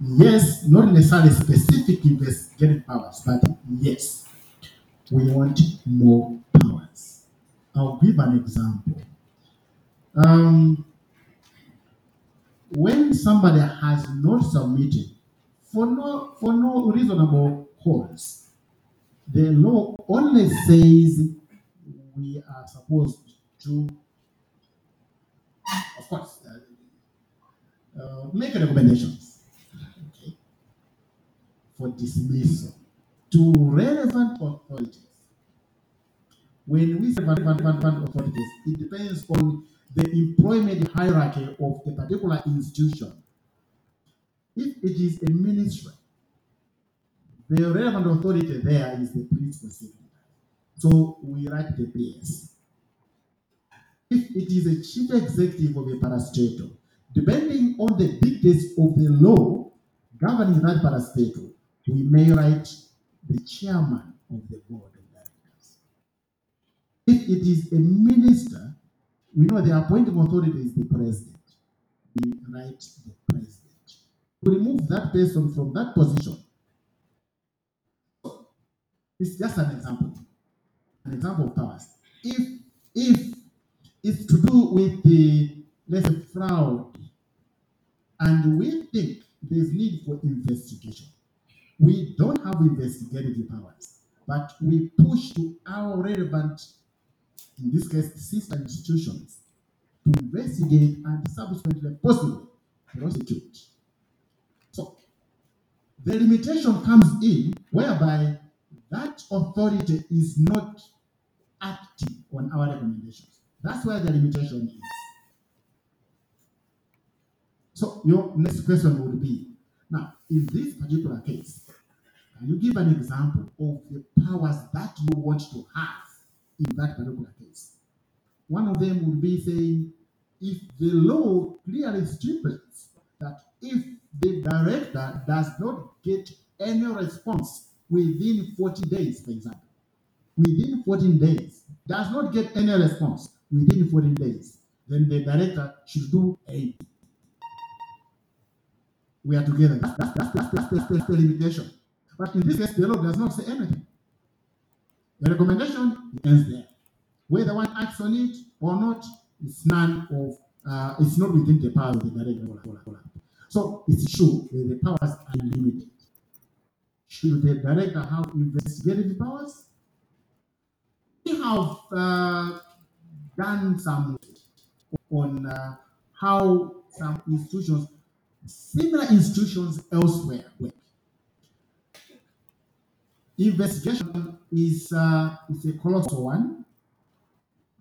Yes, not necessarily specific investigative powers, but yes, we want more powers. I'll give an example. Um, when somebody has not submitted for no for no reasonable cause, the law only says we are supposed to, of course, uh, uh, make recommendations for dismissal to relevant authorities. When we say relevant, relevant authorities, it depends on the employment hierarchy of the particular institution. If it is a ministry, the relevant authority there is the principal secretary. So we write the PS. If it is a chief executive of a parastatal, depending on the dictates of the law governing that parastatal, we may write the chairman of the board of directors. If it is a minister, we know the appointing authority is the president. We write the president. To remove that person from that position, it's just an example. An example of powers. If if it's to do with the let's say fraud, and we think there's need for investigation, we don't have investigative powers, but we push to our relevant, in this case, sister institutions, to investigate and subsequently possibly prosecute. So the limitation comes in whereby that authority is not acting on our recommendations. That's where the limitation is. So your next question would be, now, in this particular case, you give an example of the powers that you want to have in that particular case? One of them would be saying, if the law clearly stipulates that if the director does not get any response within 40 days, for example, within 14 days, does not get any response within 14 days, then the director should do a we are together. That's, that's, that's, that's, that's the limitation. But in this case, the law does not say anything. The recommendation ends there. Whether one acts on it or not, it's none of, uh, it's not within the power of the director. So it's true that the powers are limited. Should the director have investigative powers? We have uh, done some on uh, how some institutions, similar institutions elsewhere work. Investigation is, uh, is a colossal one,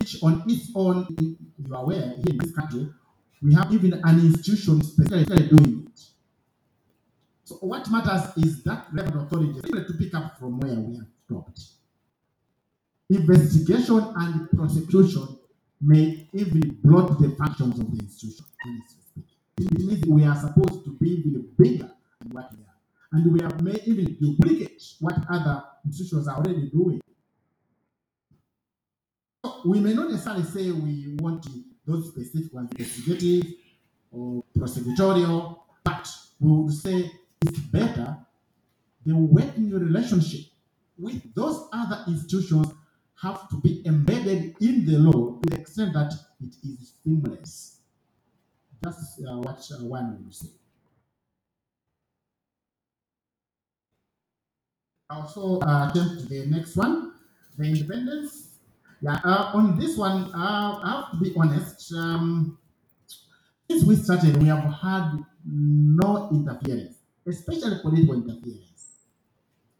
which on its own, you are aware, here in this country, we have even an institution specifically doing it. So what matters is that relevant authority is to pick up from where we have stopped. Investigation and prosecution may even block the functions of the institution. We are supposed to be even bigger than what we are. And we have may even duplicate what other institutions are already doing. So we may not necessarily say we want to, those specific ones, investigative or prosecutorial, but we would say it's better the working relationship with those other institutions have to be embedded in the law to the extent that it is seamless. That's uh, what uh, one would say. Also, uh, jump to the next one, the independence. Yeah, uh, on this one, uh, I have to be honest. Um, since we started, we have had no interference, especially political interference.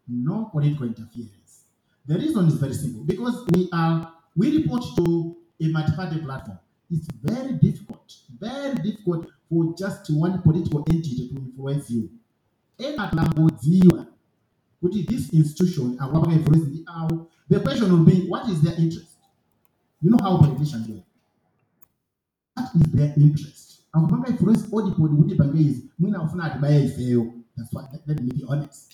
No political interference. The reason is very simple because we are we report to a multi-party platform. It's very difficult, very difficult for just one political entity to influence you. Ekatambodziwa kuti this institution akupanga influence ndi awo. The question will be, what is their interest? You know how politicians work. What is their interest? Akupanga influence audible kuti pange izi mwina afuna atibaya ifeyo. That's what let, let me be honest.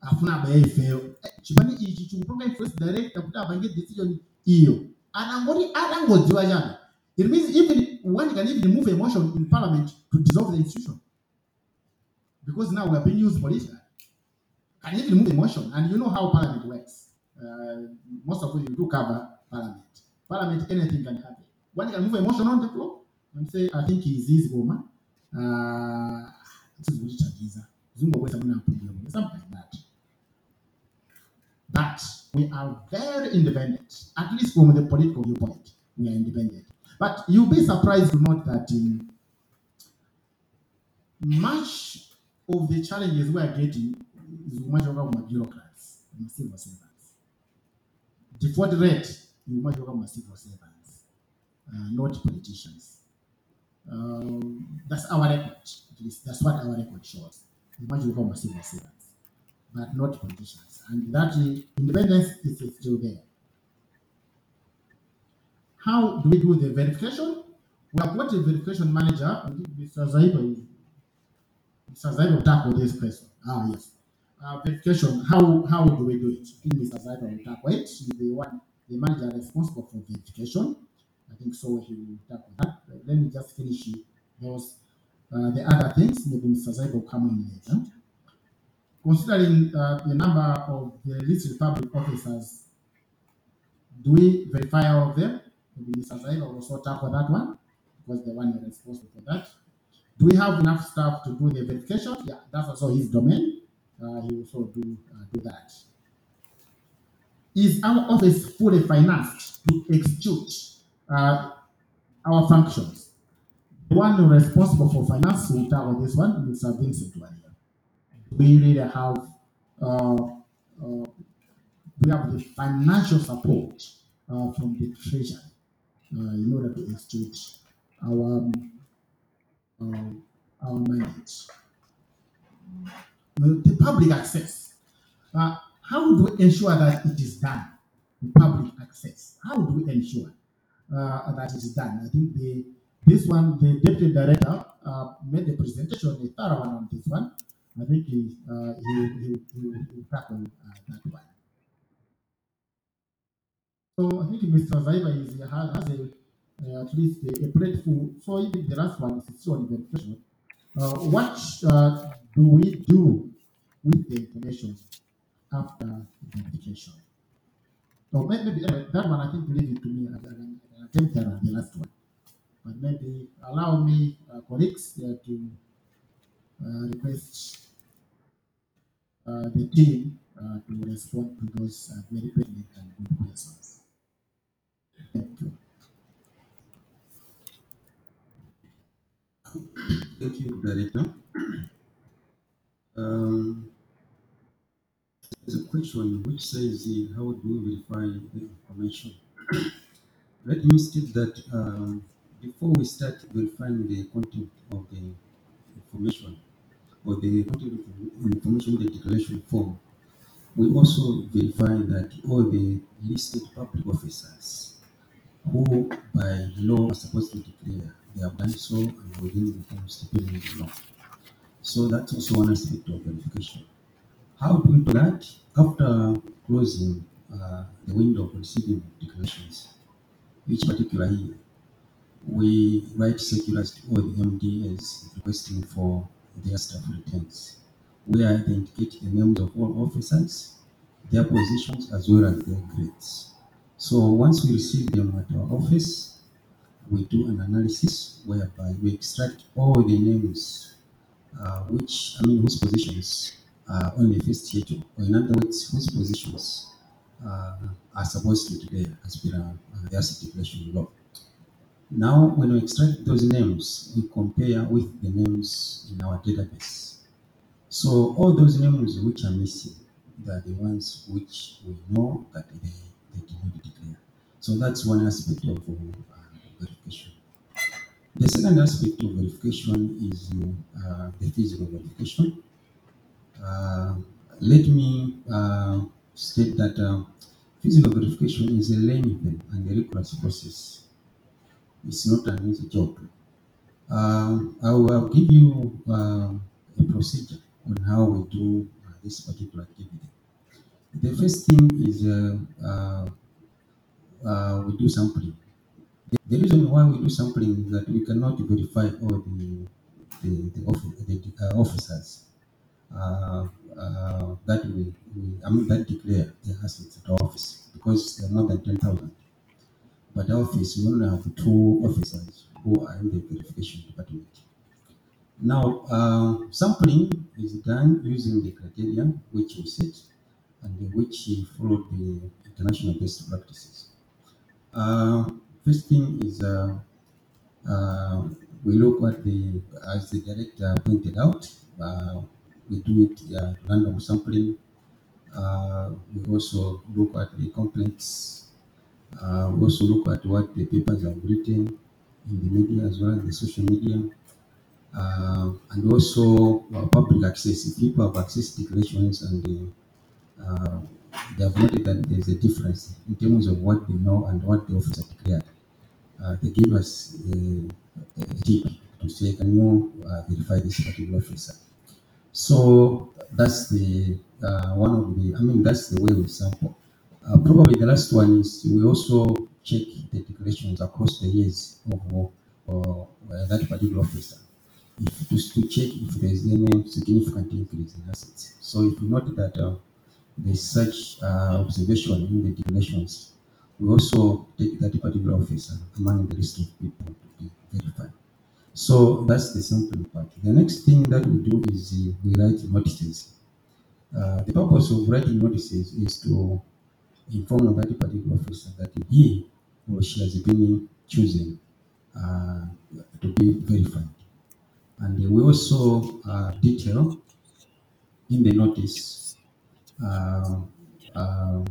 afuna abaya ifeyo Eh, chipani ichi chikupanga influence director kuti apange decision iyo anangoti atangodziwa chabe it means even one can even move a motion in parliament to dissolve the institution because now we're being used politically. Can even move emotion, and you know how parliament works. Uh, most of you do cover parliament. Parliament, anything can happen. One can move emotion on the floor and say, I think he's this woman. Uh, something like that. But we are very independent, at least from the political viewpoint. We are independent. But you'll be surprised to note that um, much of the challenges we are getting much of our bureaucrats civil servants. Default rate is much of civil servants, uh, not politicians. Um, that's our record. At least that's what our record shows. Much of our civil servants, but not politicians. And that independence is still there. How do we do the verification? We have got a verification manager. Mr. Zaiba Mr. Zaiba will tackle this question. Ah, yes. Uh, verification, how, how do we do it? I think Mr. Zaiba will tackle it. He's the one, the manager responsible for verification. I think so he will tackle that. But let me just finish those, uh, the other things. Maybe Mr. Zaiba will come in later. Considering uh, the number of the listed public officers, do we verify all of them? Maybe Mr. Zaiba will also tackle that one because the one responsible for that. Do we have enough staff to do the verification? Yeah, that's also his domain. Uh, he will also do uh, do that. Is our office fully financed to execute uh, our functions? The one responsible for finance will this one, Mr. Vincent Walia. We really have we have the financial support uh, from the treasury uh, in order to execute our um, uh, our mandate. The public access. Uh, how do we ensure that it is done? The public access. How do we ensure uh, that it is done? I think the this one, the deputy director uh, made a presentation, a thorough one on this one. I think he uh, he he he he will tackle uh, that one. So I think Mr. Zaiba is has, a uh, at least a, a plate full. So even the last one is still on verification. Uh, what uh, do we do with the information after verification? So maybe that one I think leave it to me. I, I, I the last one, but maybe allow me, uh, colleagues, uh, to uh, request uh, the team uh, to respond to those uh, very pertinent and good questions. Thank you. Thank you, Director. Um, there's a question which says, how do we verify the information? Let me state that um, before we start verifying the content of the information or the content of the information in the declaration form, we also verify that all the listed public officers who by law are supposed to declare, they have done so and within the terms stipulated in law. So that's also one aspect of verification. How do we do that? After closing uh, the window of receiving declarations, each particular year, we write circulars to all the MDAs requesting for their staff returns, where I indicate the names of all officers, their positions, as well as their grades. So once we receive them at our office, we do an analysis whereby we extract all the names uh, which, I mean, whose positions are on the first year, or in other words, whose positions uh, are supposed to declare as per uh, the asset declaration law. Now, when we extract those names, we compare with the names in our database. So all those names which are missing, they are the ones which we know that they, they did not declare. So that's one aspect of uh, verification. The second aspect of verification is uh, the physical verification. Uh, let me uh, state that uh, physical verification is a lengthy and a rigorous process. It's not an easy job. Um, I will give you uh, a procedure on how we do uh, this particular activity. The first thing is uh, we do sampling. The, the reason why we do sampling is that we cannot verify all the the, the, offi- the officers uh, that we, we, I mean, that declare the assets at our office because there are more than 10,000. But our office, we only have two officers who are in the verification department. Now, uh, sampling is done using the criteria which we set and which follow the international best practices. Uh, first thing is uh, uh, we look at the, as the director pointed out, uh, we do it uh, random sampling. Uh, we also look at the complaints. Uh, we also look at what the papers have written in the media as well as the social media. Uh, and also uh, public access. If people have access declarations and the, uh, they have noted that there's a difference in terms of what they know and what the officer declared. Uh, they give us a, a tip to say, can you uh, verify this particular officer? So that's the uh, one of the, I mean, that's the way we sample. Uh, probably the last one is we also check the declarations across the years of uh, that particular officer if, to, to check if there is any significant increase in assets. So if you note that uh, there is such uh, observation in the declarations, we also take that particular officer among the list of people to be verified. So that's the simple part. The next thing that we do is uh, we write notices. Uh, the purpose of writing notices is to inform that particular officer that he or she has been chosen uh, to be verified. And we also uh, detail in the notice uh, uh,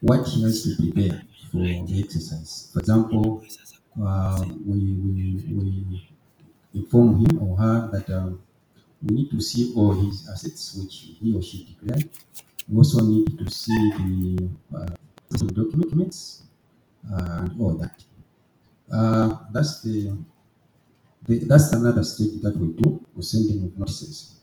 what he has to prepare for the exercise. For example, uh, we, we, we inform him or her that um, we need to see all his assets which he or she declared. We also need to see the uh, documents uh, and all that. Uh, that's the, the that's another stage that we do. We sending of notices.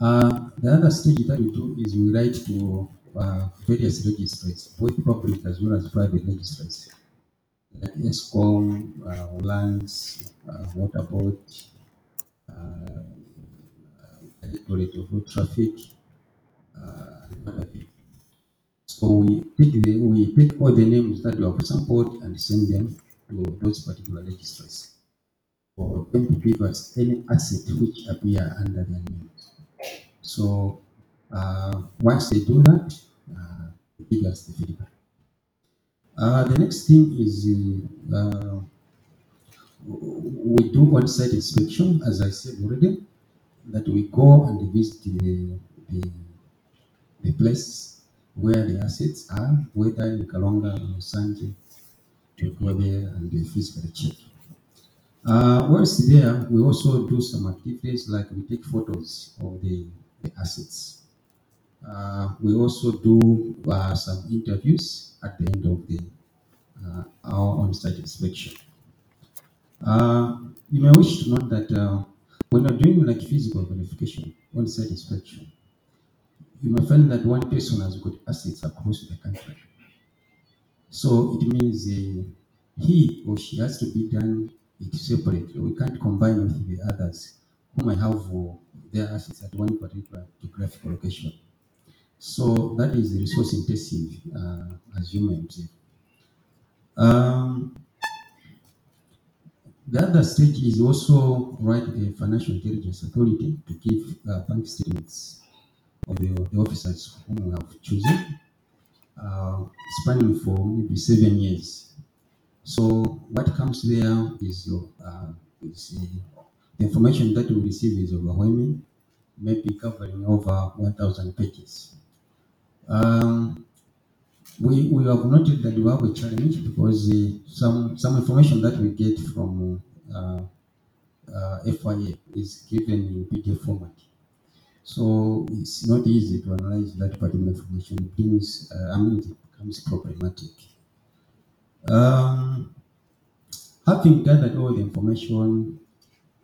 Uh, the other stage that we do is we write to uh, various registries, both public as well as private registries, like ESCOM, uh, lands, uh, water board, uh, Directorate of Road Traffic, uh. So we take the, we take all the names that we have sampled and send them to those particular registries for them to give us any asset which appear under their names. So uh, once they do that, uh, they give us the feedback. Uh, the next thing is uh, we do on-site inspection, as I said already, that we go and visit the, the, the place where the assets are, whether in Karonga or Nsanje, to go there and do a physical check. Uh, whilst there, we also do some activities like we take photos of the, the assets. Uh, we also do uh, some interviews at the end of the uh, our on-site inspection. Uh, you may wish to note that uh, when you're doing like physical verification, on-site inspection, you may find that one person has got assets across the country. So it means uh, he or she has to be done it separately. We can't combine with the others who might have uh, their assets at one particular geographical location. So that is resource intensive, uh, as you may observe. Um, the other stage is also write a financial intelligence authority to give uh, bank statements of the, the officers whom we have chosen, uh, spanning for maybe seven years. So what comes there is your uh, the information that we receive is overwhelming, maybe covering over 1,000 pages. Um, we, we have noted that we have a challenge because uh, some some information that we get from uh, uh, FIA is given in PDF format. So it's not easy to analyze that particular information. It becomes, uh, I mean, it becomes problematic. Um, having gathered all the information,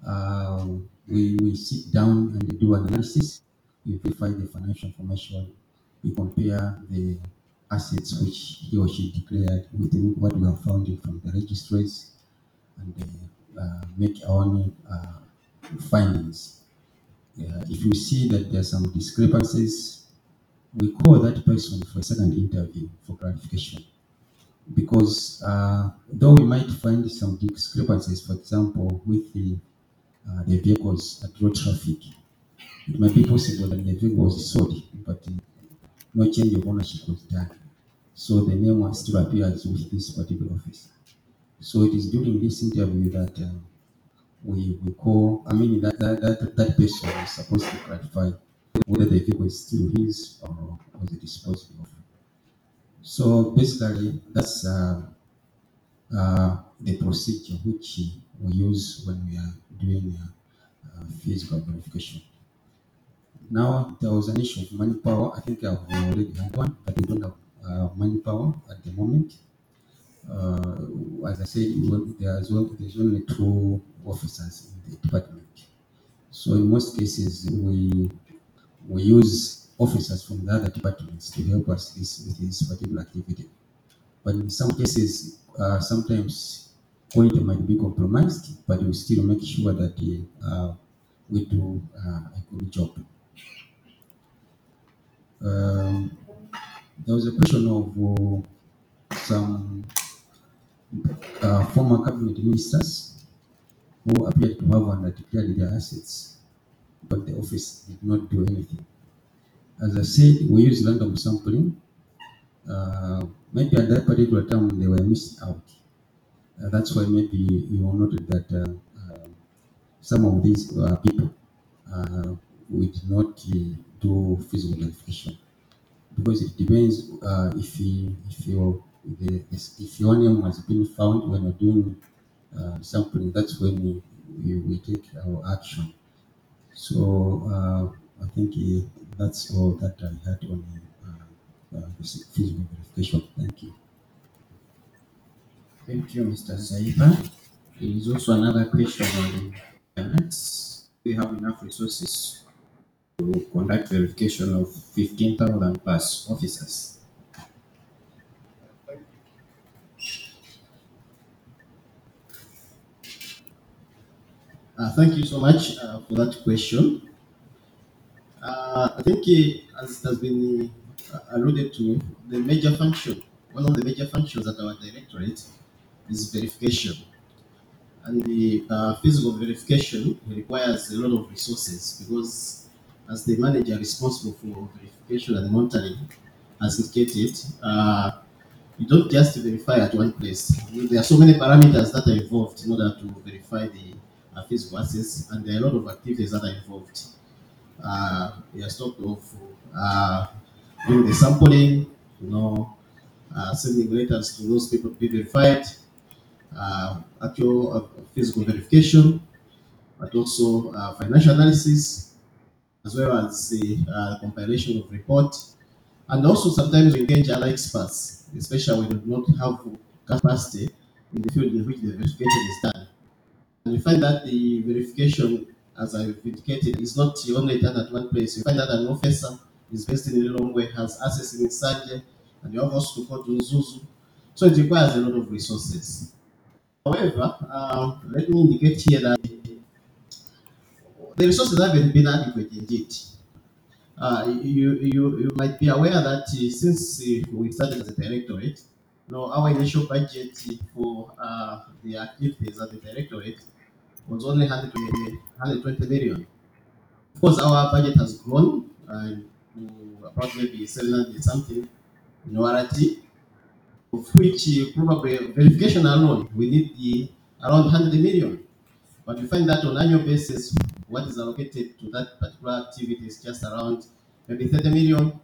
uh, we, we sit down and do analysis. We verify the financial information. We compare the assets which he or she declared with what we have found from the registries and uh, make our own uh, findings. uh, if you see that there are some discrepancies, we call that person for a second interview for clarification. Because uh, though we might find some discrepancies, for example, with the, uh, the vehicles at road traffic, it might be possible that the vehicle was sold, but uh, no change of ownership was done. So the name was still appears with this particular office. So it is during this interview that uh, we, we call, I mean, that, that, that, that person is supposed to clarify whether the vehicle is still his or was it disposed of. So basically, that's uh, uh, the procedure which we use when we are doing uh, uh, physical verification. Now, there was an issue of manpower. I think I've already had one, but we don't have uh, manpower at the moment. Uh, as I said, there's, well, there's only two officers in the department. So in most cases, we we use officers from the other departments to help us this, with this particular activity. But in some cases, uh, sometimes quality might be compromised, but we still make sure that uh, we do uh, a good job. Um, there was a question of uh, some uh, former cabinet ministers who appeared to have undeclared their assets, but the office did not do anything. As I said, we use random sampling. Uh, maybe at that particular time they were missed out. Uh, that's why maybe you noted that uh, uh, some of these uh, people we did not do physical verification because it depends uh, if you, if your the, if your name has been found when you're doing uh, sampling, that's when we, we, we take our action. So uh, I think uh, that's all that I had on uh, uh, physical verification. Thank you. Thank you, Mr. Saiba. There is also another question on finance. We have enough resources to conduct verification of 15,000 plus officers. Uh, thank you so much uh, for that question. Uh, I think, uh, as it has been uh, alluded to, the major function, one of the major functions at our directorate is verification. And the uh, physical verification requires a lot of resources because, as the manager responsible for verification and monitoring has indicated, uh, you don't just verify at one place. There are so many parameters that are involved in order to verify the uh, physical access, and there are a lot of activities that are involved. Uh, we are talked of uh, doing the sampling, you know, uh, sending letters to those people to be verified, uh, actual uh, physical verification, but also uh, financial analysis, as well as the uh, compilation of report. And also sometimes we engage other experts, especially when we do not have capacity in the field in which the verification is done. And you find that the verification, as I've indicated, is not only done at one place. You find that an officer is based in Lilongwe, has access in Nsanje, and you have also to go to Mzuzu. So it requires a lot of resources. However, uh, let me indicate here that the resources haven't been adequate indeed. Uh, you, you, you might be aware that uh, since uh, we started as a directorate, you know, our initial budget for uh, the activities at the directorate was only 120, 120 million. Of course, our budget has grown uh, to about maybe 700 something in Warati, of which uh, probably verification alone we need the around 100 million. But we find that on annual basis, what is allocated to that particular activity is just around maybe 30 million.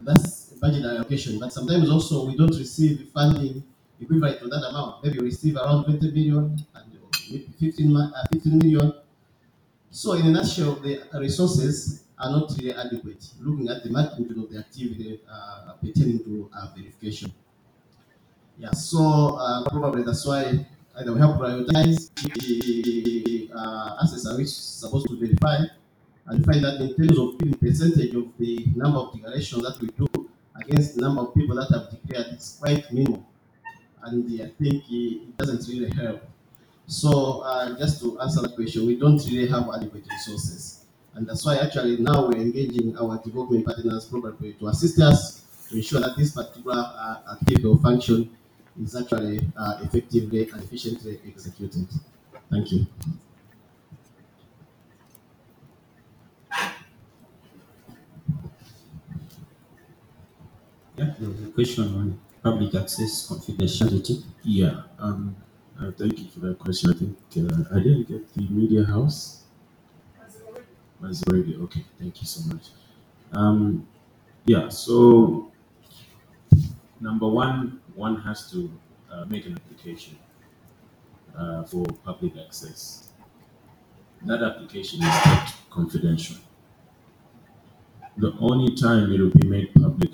That's budget allocation. But sometimes also we don't receive funding equivalent to that amount. Maybe we receive around 20 million and maybe 15, ma- uh, 15 million. So in a nutshell, the resources are not really adequate, looking at the magnitude of the activity uh, pertaining to uh, verification. Yeah, so uh, probably that's why either we help prioritize the uh, assets are which supposed to verify and find that in terms of percentage of the number of declarations that we do against the number of people that have declared, it's quite minimal. And uh, I think it doesn't really help. So uh, just to answer that question, we don't really have adequate resources. And that's why actually now we're engaging our development partners probably to assist us to ensure that this particular uh, activity or function is actually uh, effectively and efficiently executed. Thank you. Yeah, there was a question on public access confidentiality. Yeah, um, uh, thank you for that question. I think uh, I didn't get the media house. Was already okay. Thank you so much. Um, yeah, so number one, one has to uh, make an application uh, for public access. That application is kept confidential. The only time it will be made public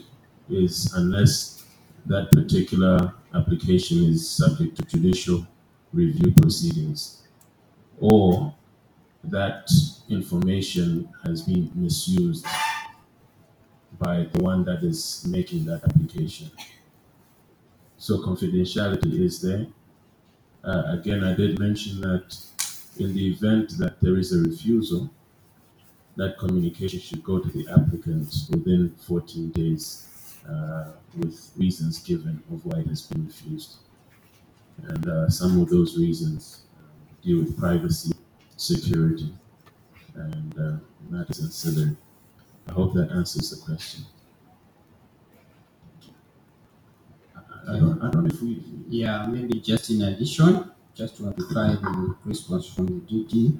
is unless that particular application is subject to judicial review proceedings or that information has been misused by the one that is making that application. So confidentiality is there. Uh, again, I did mention that in the event that there is a refusal, that communication should go to the applicant within 14 days uh, with reasons given of why it has been refused. And uh, some of those reasons um, deal with privacy, security, and uh, matters ancillary. I hope that answers the question. I, don't, I don't know if we. Yeah, maybe just in addition, just to amplify the response from the duty,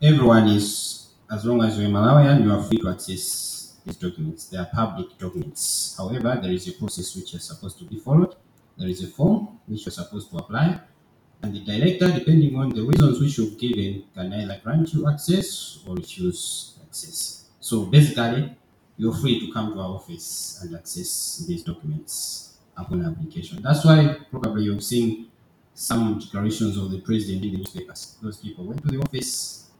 everyone is, as long as you're Malawian, you are free to access these documents. They are public documents. However, there is a process which is supposed to be followed. There is a form which you're supposed to apply. And the director, depending on the reasons which you've given, can either grant you access or refuse access. So basically, you're free to come to our office and access these documents upon application. That's why probably you've seen some declarations of the president in the newspapers. Those people went to the office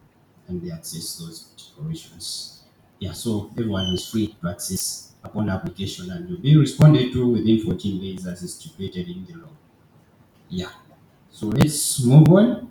and they accessed those declarations. Yeah, so everyone is free to access upon application and you'll be responded to within 14 days as is stipulated in the law. Yeah. So let's move on.